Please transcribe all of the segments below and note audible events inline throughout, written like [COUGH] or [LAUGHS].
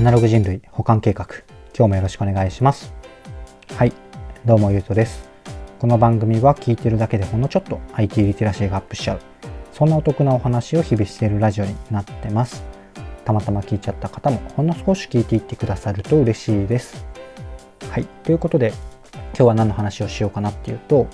アナログ人類保管計画。今日もよろしくお願いします。はい。どうもゆうとです。この番組は聞いてるだけでほんのちょっと IT リテラシーがアップしちゃう。そんなお得なお話を日々しているラジオになってます。たまたま聞いちゃった方もほんの少し聞いていってくださると嬉しいです。はい。ということで今日は何の話をしようかなっていうと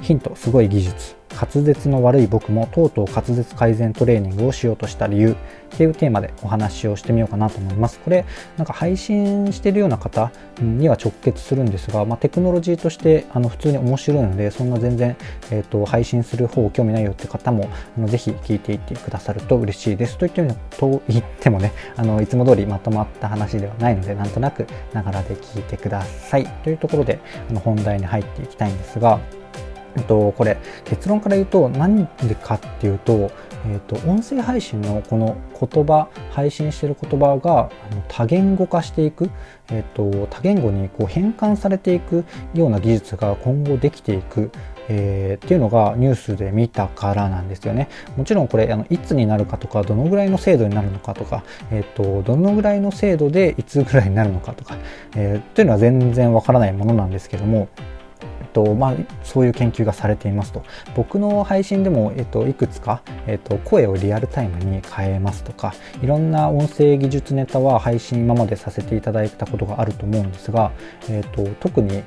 ヒントすごい技術滑舌の悪い僕もとうとう滑舌改善トレーニングをしようとした理由っていうテーマでお話をしてみようかなと思います。これなんか配信してるような方には直結するんですが、まあ、テクノロジーとしてあの普通に面白いのでそんな全然、えーと、配信する方興味ないよって方もあのぜひ聞いていってくださると嬉しいです。と言ってと言ってもねあのいつも通りまとまった話ではないのでなんとなくながらで聞いてください。というところであの本題に入っていきたいんですがえっと、これ結論から言うと何でかっていうと,、えっと音声配信のこの言葉配信してる言葉が多言語化していく、えっと、多言語にこう変換されていくような技術が今後できていく、えー、っていうのがニュースで見たからなんですよね。もちろんこれあのいつになるかとかどのぐらいの精度になるのかとか、えーと、どのぐらいの精度でいつぐらいになるのかとか、えー、っていうのは全然わからないものなんですけどもとまあ、そういう研究がされていますと。僕の配信でも、えっと、いくつか、えっと、声をリアルタイムに変えますとかいろんな音声技術ネタは配信今までさせていただいたことがあると思うんですが、えっと、特に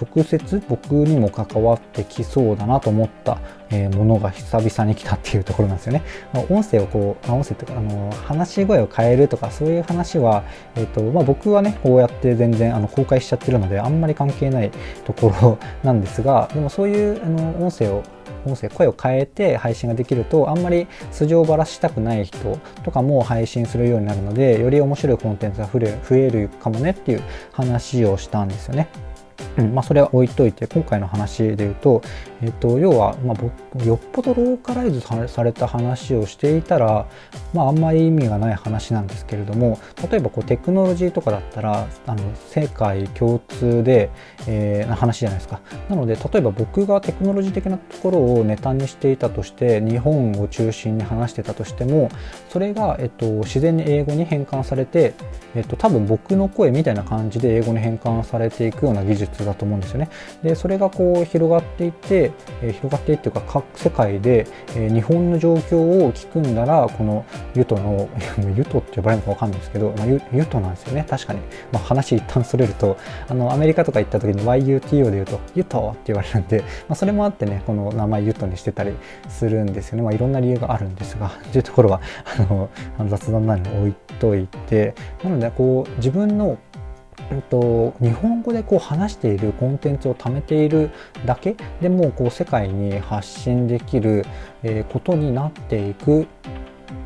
直接僕にも関わってきそうだなと思った、えものが久々に来たっていうところなんですよね。まあ、音声をこう、音声とか、あの、話し声を変えるとか、そういう話は、えっ、ー、と、まあ、僕はね、こうやって全然あの公開しちゃってるので、あんまり関係ないところなんですが、[LAUGHS] でもそういうあの音声を音声声を変えて配信ができるとあんまり素性をばらしたくない人とかも配信するようになるのでより面白いコンテンツが増えるかもねっていう話をしたんですよね。うんまあ、それは置いといて今回の話で言うと,、えーと、要は、まあ、よっぽどローカライズされた話をしていたら、まあ、あんまり意味がない話なんですけれども例えばこうテクノロジーとかだったらあの世界共通で、えー、話じゃないですか。なので例えば僕がテクノロジー的なところをネタにしていたとして日本を中心に話してたとしてもそれが、えっと、自然に英語に変換されて、えっと、多分僕の声みたいな感じで英語に変換されていくような技術だと思うんですよね。でそれがこう広がっていって、え、広がっていっていうか各世界で、え、日本の状況を聞くんならこのユトのユトって呼ばれるのか分かんないですけど、まあ、ユユトなんですよね。確かに、まあ、話一旦それるとあのアメリカとか行った時に YUTO で言うとユトって言われるんで、まあ、それもあってねこの名前ユトにしてたりするんですよね、まあ、いろんな理由があるんですがというところはあの雑談なのに置いといてなのでこう自分のえっと、日本語でこう話しているコンテンツを貯めているだけでもこう世界に発信できる、えことになっていく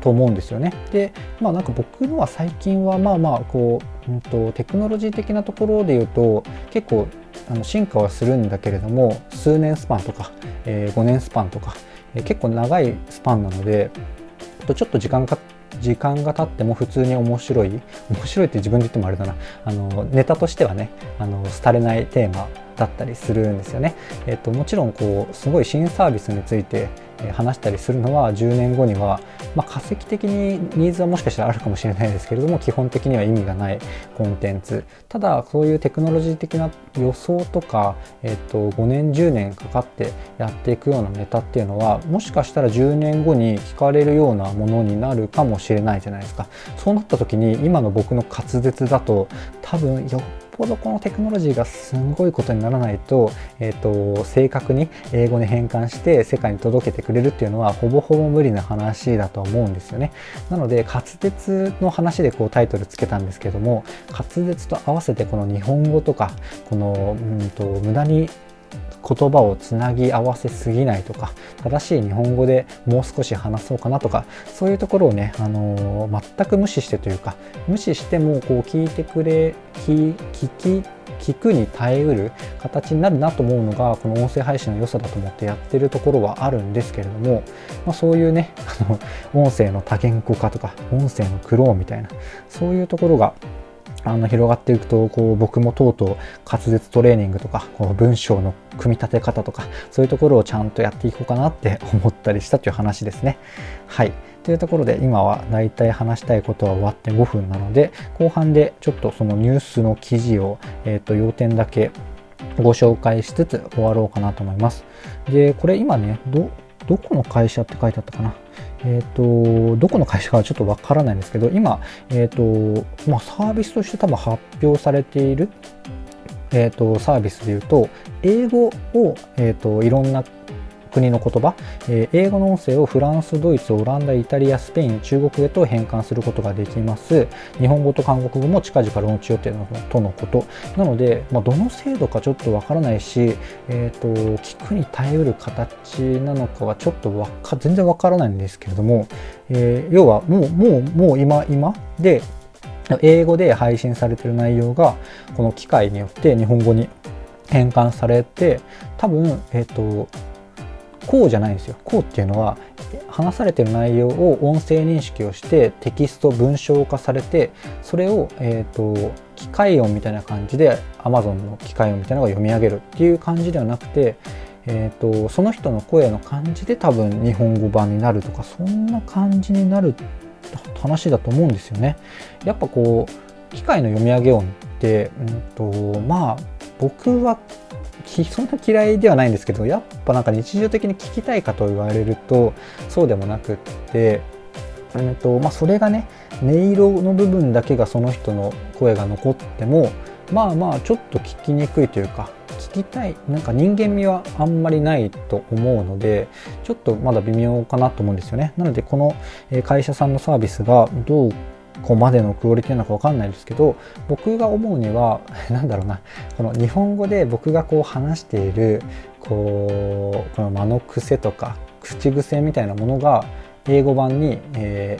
と思うんですよね。でまあなんか僕のは最近はまあまあこう、うんと、テクノロジー的なところで言うと結構あの進化はするんだけれども数年スパンとか、えー、5年スパンとか、えー、結構長いスパンなのでちょっと時間が時間が経っても普通に面白い面白いって自分で言ってもあれだなあのネタとしてはねあの廃れないテーマだったりするんですよね。えっと、もちろんこうすごい新サービスについて話したりするのは10年後には、まあ、化石的にニーズはもしかしたらあるかもしれないですけれども基本的には意味がないコンテンツ。ただそういうテクノロジー的な予想とか、えっと、5年10年かかってやっていくようなネタっていうのはもしかしたら10年後に聞かれるようなものになるかもしれないじゃないですか。そうなった時に今の僕の滑舌だと多分よっぽどこのテクノロジーがすごいことにならないと,、えーと、正確に英語に変換して世界に届けてくれるっていうのはほぼほぼ無理な話だと思うんですよね。なので滑舌の話でこうタイトルつけたんですけども滑舌と合わせてこの日本語とかこのうんと無駄に言葉をつなぎ合わせすぎないとか正しい日本語でもう少し話そうかなとかそういうところをね、あのー、全く無視してというか無視してもこう聞いてくれ聞き聞くに耐えうる形になるなと思うのがこの音声配信の良さだと思ってやってるところはあるんですけれども、まあ、そういうねあの音声の多言語化とか音声のクローみたいなそういうところがあの広がっていくとこう僕もとうとう滑舌トレーニングとかこう文章の組み立て方とかそういうところをちゃんとやっていこうかなって思ったりしたという話ですね。はいというところで今はだいたい話したいことは終わって5分なので後半でちょっとそのニュースの記事を、えー、と要点だけご紹介しつつ終わろうかなと思います。でこれ今ねどどこの会社って書いてあったかな？えっ、ー、と、どこの会社かはちょっとわからないんですけど、今、えっ、ー、と、まあ、サービスとして多分発表されている、えっ、ー、と、サービスで言うと、英語を、えっ、と、いろんな国の言葉、えー、英語の音声をフランス、ドイツ、オランダ、イタリア、スペイン、中国へと変換することができます。日本語と韓国語も近々ローンチ予定のとのこと。なので、まあ、どの制度かちょっとわからないし、えっ、ー、と、聞くに耐えうる形なのかはちょっとわか全然わからないんですけれども、えー、要はもう、もう、もう今、今で、英語で配信されてる内容がこの機械によって日本語に変換されて多分、えっ、ー、とこうじゃないんですよこうっていうのは話されてる内容を音声認識をしてテキスト文章化されてそれを、えーと、機械音みたいな感じで Amazon の機械音みたいなのが読み上げるっていう感じではなくて、えーと、その人の声の感じで多分日本語版になるとかそんな感じになる話だと思うんですよね。やっぱこう機械の読み上げ音って、うんとまあ僕は [LAUGHS] そんな嫌いではないんですけどやっぱなんか日常的に聞きたいかと言われるとそうでもなくって、うんとまあ、それがね音色の部分だけがその人の声が残ってもまあまあちょっと聞きにくいというか聞きたいなんか人間味はあんまりないと思うのでちょっとまだ微妙かなと思うんですよね。なのでこの会社さんのサービスがどうここまでのクオリティなのか分かんないですけど僕が思うには [LAUGHS] 何だろうなこの日本語で僕がこう話しているこうこの間の癖とか口癖みたいなものが英語版に、え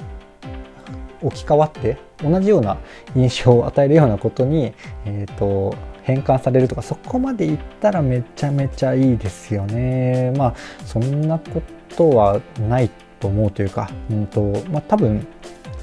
ー、置き換わって同じような印象を与えるようなことに、えーと、変換されるとかそこまでいったらめちゃめちゃいいですよね。まあそんなことはないと思うというか、うんとまあ、多分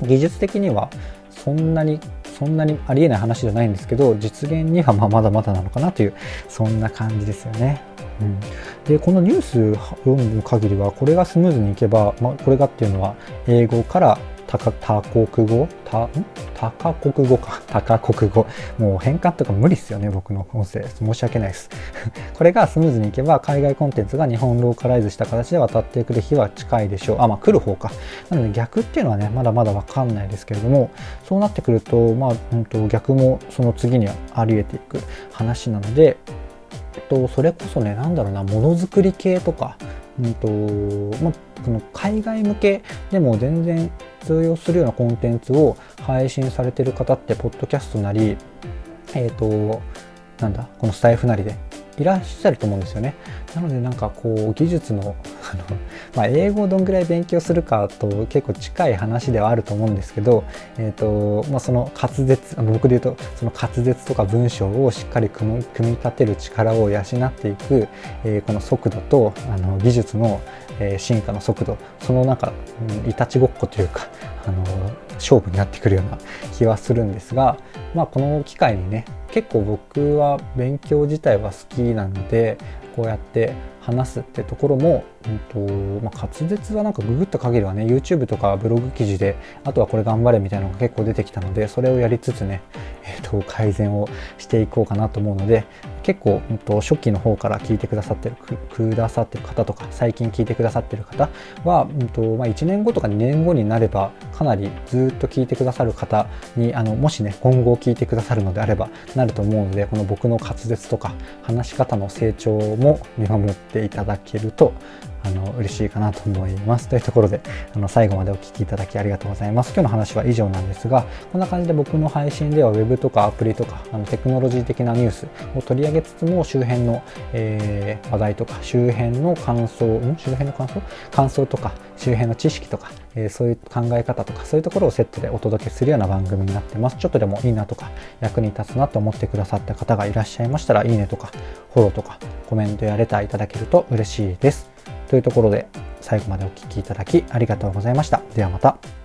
技術的にはそんなにそんなにありえない話じゃないんですけど実現にはままだまだなのかなというそんな感じですよね。うん、でこのニュース読む限りはこれがスムーズにいけば、まあ、これがっていうのは英語から多国語？多多国語か。多カ国語。もう変換とか無理っすよね僕の音声。申し訳ないです。[LAUGHS] これがスムーズにいけば海外コンテンツが日本ローカライズした形で渡ってくる日は近いでしょう。あまあ来る方か。なので逆っていうのはねまだまだ分かんないですけれどもそうなってくるとまあ、うんと、逆もその次にはあり得ていく話なのでとそれこそね何だろうなものづくり系とかうんとまあ、この海外向けでも全然通用するようなコンテンツを配信されてる方ってポッドキャストなりえっ、ー、となんだこのスタイフなりでいらっしゃると思うんですよね。なのでなんかこう技術の [LAUGHS] あの、まあ、英語をどんぐらい勉強するかと結構近い話ではあると思うんですけど、えーとまあ、その滑舌僕で言うとその滑舌とか文章をしっかり組み立てる力を養っていく、えー、この速度とあの技術の、えー、進化の速度そのなんか、うん、いたちごっこというかあの勝負になってくるような気はするんですが、まあ、この機会にね結構僕は勉強自体は好きなのでこうやって話すってところも、うんとまあ、滑舌はなんかググった限りはね YouTube とかブログ記事であとはこれ頑張れみたいなのが結構出てきたのでそれをやりつつね、えー、と改善をしていこうかなと思うので結構、うん、と初期の方から聞いてくださってるくださってる方とか最近聞いてくださってる方は、うんとまあ、1年後とか2年後になればかなりずっと聞いてくださる方にあのもしね今後聞いてくださるのであればなると思うのでこの僕の滑舌とか話し方の成長もも見守っていただけるとあの嬉しいかなと思います。というところであの最後までお聴きいただきありがとうございます。今日の話は以上なんですがこんな感じで僕の配信では Web とかアプリとかあのテクノロジー的なニュースを取り上げつつも周辺の、えー、話題とか周辺の感想ん？周辺の感想？感想とか周辺の知識とか、えー、そういう考え方とかそういうところをセットでお届けするような番組になってます。ちょっとでもいいなとか役に立つなと思ってくださった方がいらっしゃいましたらいいねとかフォローとかコメントやレターいただけると嬉しいです。というところで最後までお聴きいただきありがとうございました。ではまた。